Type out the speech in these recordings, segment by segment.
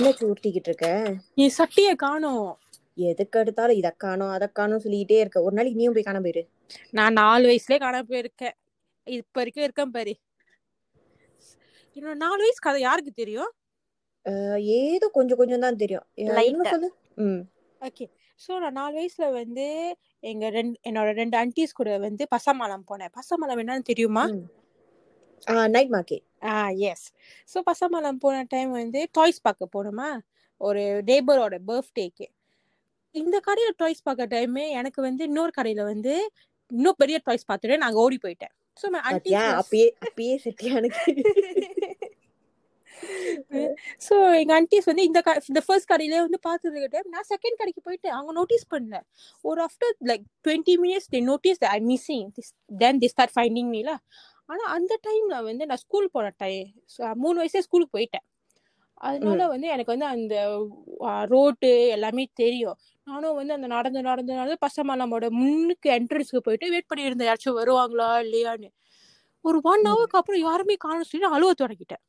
என்னாச்சு உருட்டிக்கிட்டு இருக்க? என் சட்டியை காணோம் எதுக்கு எடுத்தாலும் இதை காணோம் அதை காணோம் சொல்லிக்கிட்டே இருக்க. ஒரு நாளைக்கு நீயும் போய் காண போயிரு. நான் நாலு வயசுலயே காணாம போயிருக்கேன். இப்ப வரைக்கும் இருக்கேன் பாரு. என்னோட நாலு வயசு கதை யாருக்கு தெரியும்? அஹ் ஏதோ கொஞ்சம் கொஞ்சம் தான் தெரியும். அஹ் Light இன்னும் ஆ. சொல்லு. ம். ஓகே. ஸோ நான் நாலு வயசுல வந்து எங்க ரெண்டு என்னோட ரெண்டு ஆன்டிஸ் கூட வந்து பசமலம் போனேன். பசமலம் என்னன்னு தெரியுமா? நைட் மார்க்கெட் ஆ எஸ் ஸோ பசமலம் போன டைம் வந்து டாய்ஸ் பார்க்க போனோமா? ஒரு நேபரோட பர்த்டேக்கு இந்த கடையில டாய்ஸ் பார்க்க டைம் எனக்கு வந்து இன்னொரு கடையில வந்து இன்னும் பெரிய டாய்ஸ் பார்த்துட்டு நாங்க ஓடி போயிட்டேன். ஸோ அப்பயே அப்பயே செட்டியானுக்கு ஸோ எங்க ஆன்டிஸ் வந்து இந்த இந்த ஃபர்ஸ்ட் கடையிலே வந்து பார்த்துருக்க டைம் நான் செகண்ட் கடைக்கு போயிட்டு அவங்க நோட்டீஸ் பண்ணல. ஒரு after like twenty minutes they notice I missing then they start finding மீல ஆனா அந்த டைம்ல வந்து நான் ஸ்கூல் போன டைம் மூணு வயசுல ஸ்கூலுக்கு போயிட்டேன். அதனால வந்து எனக்கு வந்து அந்த ரோட்டு எல்லாமே தெரியும். நானும் வந்து அந்த நடந்து நடந்து நடந்து பசமலமோட முன்னுக்கு என்ட்ரன்ஸ்க்கு போயிட்டு வெயிட் பண்ணி இருந்தேன் யாராச்சும் வருவாங்களா இல்லையான்னு. ஒரு ஒன். ஹவருக்கு அப்புறம் யாருமே காணும். சொல்லி நான் அழுவ தொடங்கிட்டேன்.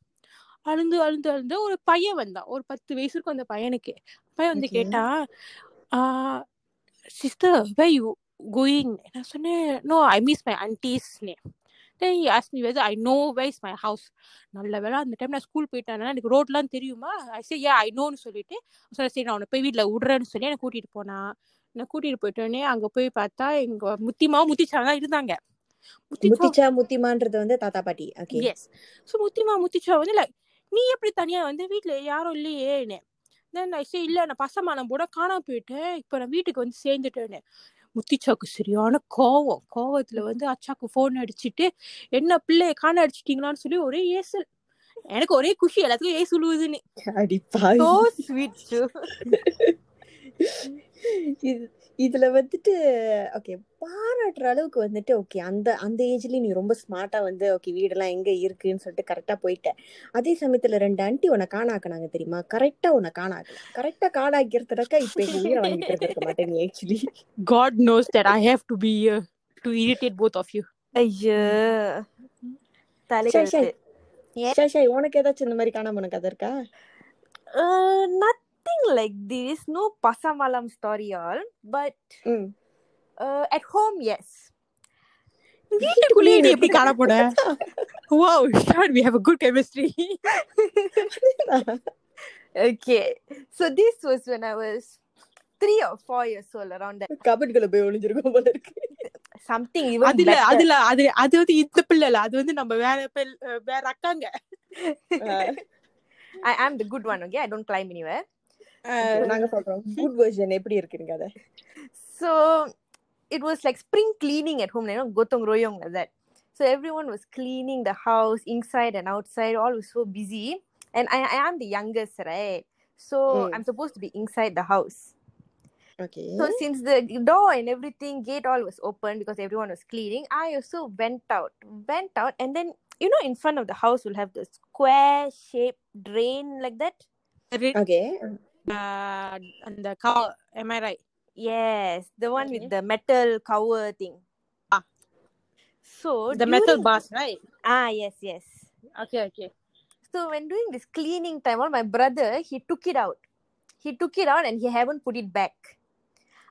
அழுந்து அழுந்து அழுந்து ஒரு பையன் வந்தான். ஒரு பத்து வயசு இருக்கும் அந்த பையனுக்கு. பையன் வந்து. கேட்டான் சிஸ்டர் வே யூ கோயிங் நான் சொன்னேன் no I miss my aunty's name then he ask me whether I know where's my house நல்ல வேளை அந்த டைம் நான் ஸ்கூல் போயிட்டேன்னா எனக்கு ரோட்லாம் தெரியுமா? ஐ சே ஏ ஐ நோன்னு சொல்லிட்டு. சரி சரி நான் உன்னை போய் வீட்டில் விடுறேன்னு சொல்லி என்னை கூட்டிட்டு போனான் நான் கூட்டிட்டு போயிட்டோடனே அங்க போய் பார்த்தா எங்க முத்திமாவும் முத்திச்சாவும் தான் இருந்தாங்க. முத்திச்சா முத்திமான்றது வந்து தாத்தா பாட்டி. ஓகே எஸ் ஸோ முத்திமா முத்திச்சா வந்து லைக் நீ எப்படி தனியா வந்து வீட்ல யாரும் இல்லையேன்னு தென் ஐ சே இல்ல நான் பசமானம் கூட காணாம போயிட்டேன். இப்போ நான் வீட்டுக்கு வந்து சேர்ந்துட்டேன்னு. முத்திச்சாக்கு சரியான கோவம். கோவத்துல வந்து அச்சாக்கு ஃபோன் அடிச்சிட்டு என்ன பிள்ளைய காண அடிச்சிட்டீங்களான்னு சொல்லி ஒரே ஏசல். எனக்கு ஒரே குஷி எல்லாத்துக்கும் ஏசு உழுவுதுன்னு இதுல வந்துட்டு ஓகே பாராட்டுற அளவுக்கு வந்துட்டு ஓகே அந்த அந்த ஏஜ்லயும் நீ ரொம்ப ஸ்மார்ட்டா வந்து ஓகே வீடெல்லாம் எங்க இருக்குன்னு சொல்லிட்டு கரெக்டா போயிட்ட. அதே சமயத்துல ரெண்டு ஆண்டி உன்னை காணாக்குனாங்க தெரியுமா? கரெக்டா உன்னை காணாக்கல கரெக்டா காணாக்கிறதுக்கா இப்ப எங்க உயிரை வாங்கிட்டு இருக்க மாட்டேன் நீ actually God knows that I have to be to irritate both of you ஐயோ. ஷாய் உனக்கு ஏதாச்சும் இந்த மாதிரி காணாம போன கதை இருக்கா? Uh, nothing like this. No pasamalam story all. But ம் uh, at home, yes. வீட்டுக்குள்ளேயே நீ எப்படி காண போன wow shot we have a good chemistry Okay. So this was when I was three or four years old, around that. கபடிக்குள்ள போய் ஒளிஞ்சிருக்கோம் போல இருக்கு Something even அதுல. அதுல அது அது வந்து இந்த பிள்ளை இல்ல அது வந்து நம்ம வேற வேற அக்காங்க I am the good one, okay? I don't climb anywhere. நாங்க சொல்றோம் குட் வெர்ஷன் எப்படி இருக்குங்க அத So it was like spring cleaning at home, you know, gotong royong like that. So everyone was cleaning the house inside and outside. All was so busy, and I, I am the youngest, right? So Mm. I'm supposed to be inside the house. Okay So since the door and everything, gate all was open because everyone was cleaning, I also went out, went out, and then you know, in front of the house will have the square shaped drain like that. Okay Uh, அந்த கா- am I right? Yes, the one with Okay. the metal cover thing. Ah. So The metal during- bars, right? Ah, yes, yes. Okay, okay. So when doing this cleaning time, all my brother he took it out. He took it out and he haven't put it back.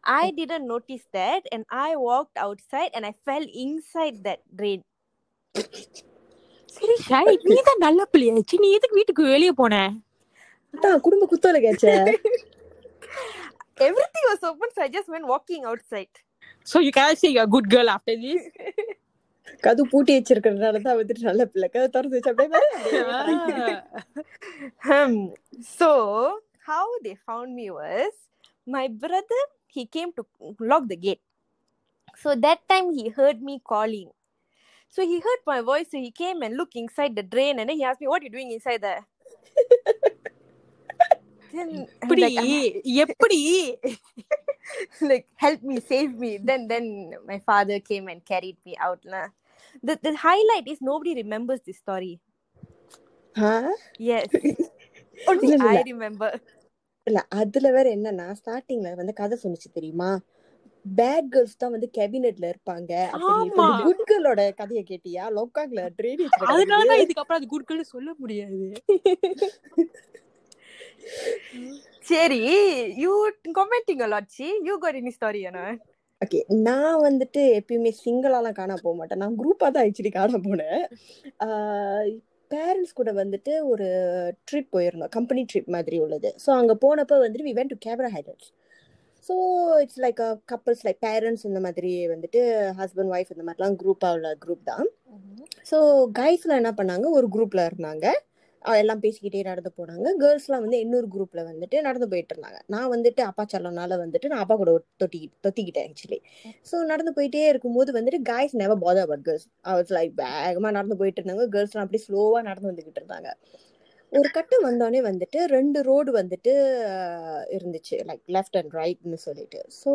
I didn't notice that, and I walked outside and I fell inside that drain. சரி ஷாய் நீ தான் நல்ல பிள்ளையாச்சு நீ எதுக்கு வீட்டுக்கு வெளிய போன அதான் குடும்ப குத்தோல கேச்ச Everything was open, so I just went walking outside. so you cannot say you're a good girl after this கது பூட்டி வச்சிருக்கிறதுனால தான் வந்துட்டு நல்ல பிள்ளை கதை திறந்து வச்சு அப்படியே பாரு, அப்படியே பறக்குது. Hmm. so how they found me was my brother he came to lock the gate so that time he heard me calling so he heard my voice so he came and looked inside the drain and then he asked எப்படி? like, "I'm- எப்படி? Like help me save me. Then then my father came and carried me out lah. the the highlight is nobody remembers this story. Ah? yes. Only இல்ல, இல்ல, i இல்ல. remember. இல்ல அதுல வேற என்னன்னா ஸ்டார்டிங்ல வந்து கதை சொன்னுச்சு தெரியுமா? பேட் கேர்ள்ஸ் தான் வந்து கேபினெட்ல இருப்பாங்க. ஆமா. குட் கேர்ளோட கதையை கேட்டியா? லோக்காக்ல அது குட் கேர்ள்னு சொல்ல முடியாது. சரி you commenting a lot see you story or not? Okay நான் வந்துட்டு எப்பயுமே சிங்கிளாலாம் காண போக மாட்டேன். நான் குரூப்பாக தான் ஆக்சுவலி காண போனேன். பேரண்ட்ஸ் கூட வந்துட்டு ஒரு ட்ரிப் போயிருந்தோம். கம்பெனி ட்ரிப் மாதிரி உள்ளது. ஸோ அங்கே போனப்போ வந்துட்டு we went to Cameron Highlands so it's like couples like parents இந்த மாதிரி வந்துட்டு ஹஸ்பண்ட் ஒய்ஃப் இந்த மாதிரிலாம் குரூப்பாக உள்ள குரூப் தான். ஸோ கைஸ்லாம் என்ன பண்ணாங்க? ஒரு குரூப்பில் இருந்தாங்க. எல்லாம் பேசிக்கிட்டே நடந்து போனாங்க. கேர்ள்ஸ்லாம் வந்து இன்னொரு குரூப்ல வந்துட்டு நடந்து போயிட்டு இருந்தாங்க. நான் வந்துட்டு அப்பா செல்லனால வந்துட்டு நான் அப்பா கூட தொட்டி தொத்திக்கிட்டேன் ஆக்சுவலி ஸோ நடந்து போயிட்டே இருக்கும்போது வந்துட்டு guys never bother but girls are like வேகமாக நடந்து போயிட்டு இருந்தாங்க. கேர்ள்ஸ்லாம் அப்படியே ஸ்லோவாக நடந்து வந்துக்கிட்டு இருந்தாங்க. ஒரு கட்டம் வந்தோடனே வந்துட்டு ரெண்டு ரோடு வந்துட்டு இருந்துச்சு. லைக் லெஃப்ட் அண்ட் ரைட்னு சொல்லிட்டு. ஸோ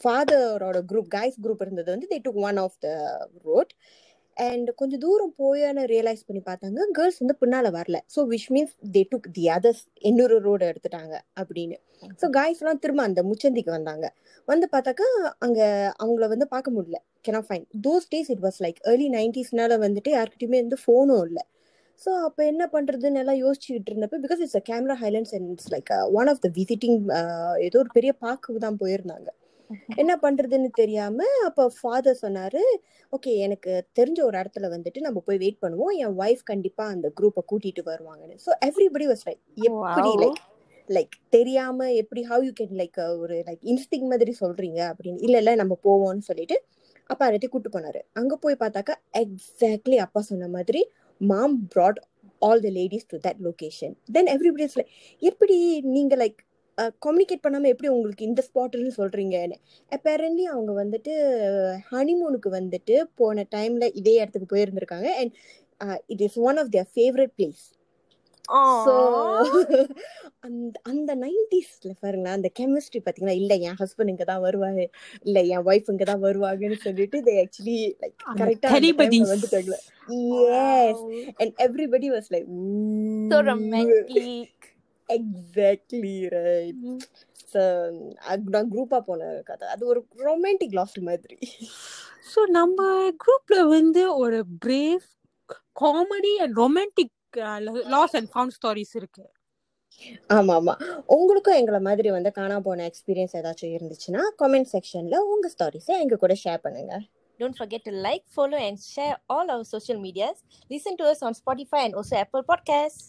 ஃபாதரோட குரூப் காய்ஸ் குரூப் இருந்தது வந்து they took one of the road and கொஞ்சம் தூரம் போயான்னு ரியலைஸ் பண்ணி பார்த்தாங்க. கேர்ள்ஸ் வந்து பின்னால வரல. So which means they took the others இன்னொரு ரோடு எடுத்துட்டாங்க அப்படின்னு. ஸோ காய்ஸ்லாம் திரும்ப அந்த முச்சந்திக்கு வந்தாங்க. வந்து பார்த்தாக்கா அங்கே அவங்கள வந்து பார்க்க முடியல. கேனா fine those days it was like early நைன்டிஸ்னால வந்துட்டு யாருக்கிட்டையுமே வந்து ஃபோனும் இல்லை. ஸோ அப்போ என்ன பண்ணுறதுன்னு எல்லாம் யோசிச்சுக்கிட்டு இருந்தப்போ because it's a Cameron Highlands and it's like one of the visiting ஏதோ ஒரு பெரிய பார்க்குக்கு தான் போயிருந்தாங்க. என்ன பண்றதுன்னு தெரியாம அப்ப ஃபாதர் சொன்னாரு ஓகே எனக்கு தெரிஞ்ச ஒரு இடத்துல வந்துட்டு நம்ம போய் வெயிட் பண்ணுவோம். என் ஒய்ஃப் கண்டிப்பா அந்த குரூப்பை கூட்டிட்டு வருவாங்கன்னு. ஸோ எவ்ரிபடி வாஸ் லைக் எப்படி. லைக் லைக் தெரியாம எப்படி ஹவ் யூ கேன் லைக் ஒரு லைக் இன்ஸ்டிங் மாதிரி சொல்றீங்க? அப்படின்னு. இல்ல இல்ல நம்ம போவோம்னு சொல்லிட்டு அப்பா ரெட்டி கூட்டு போனாரு. அங்க போய் பார்த்தாக்கா எக்ஸாக்ட்லி அப்பா சொன்ன மாதிரி mom brought all the ladies to that location then everybody like எப்படி நீங்க லைக் கம்யூனிகேட் பண்ணாம எப்படி உங்களுக்கு இந்த ஸ்பாட்னு சொல்றீங்கன்னு அப்பேரண்ட்லி அவங்க வந்துட்டு ஹனிமூனுக்கு வந்துட்டு போன டைம்ல இதே இடத்துக்கு போயிருந்திருக்காங்க. And it is one of their favourite place so அந்த அந்த நைன்டிஸ்ல பாருங்களேன் அந்த கெமிஸ்ட்ரி பாத்தீங்கன்னா இல்ல என் ஹஸ்பண்ட் இங்க தான் வருவாரு. இல்ல என் ஒய்ஃப் இங்க தான் வருவாங்கன்னு சொல்லிட்டு தே ஆக்சுவலி லைக் அந்த கரெக்டா telepathies. வந்துட்டாங்க yes and everybody was like exactly right நான் குரூப்பா போன கதை. அது ஒரு ரொமான்டிக் லாஸ்ட் மாதிரி. ஸோ நம்ம குரூப்ல வந்து ஒரு brave comedy and romantic loss and found stories இருக்கு. ஆமா ஆமா உங்களுக்கும் எங்களை மாதிரி வந்து காணா போன எக்ஸ்பீரியன்ஸ் ஏதாச்சும் இருந்துச்சுன்னா கமெண்ட் செக்ஷன்ல உங்க ஸ்டாரிஸை எங்க கூட ஷேர் பண்ணுங்க. Don't forget to like, follow, and share all our social medias. Listen to us on Spotify and also Apple Podcasts.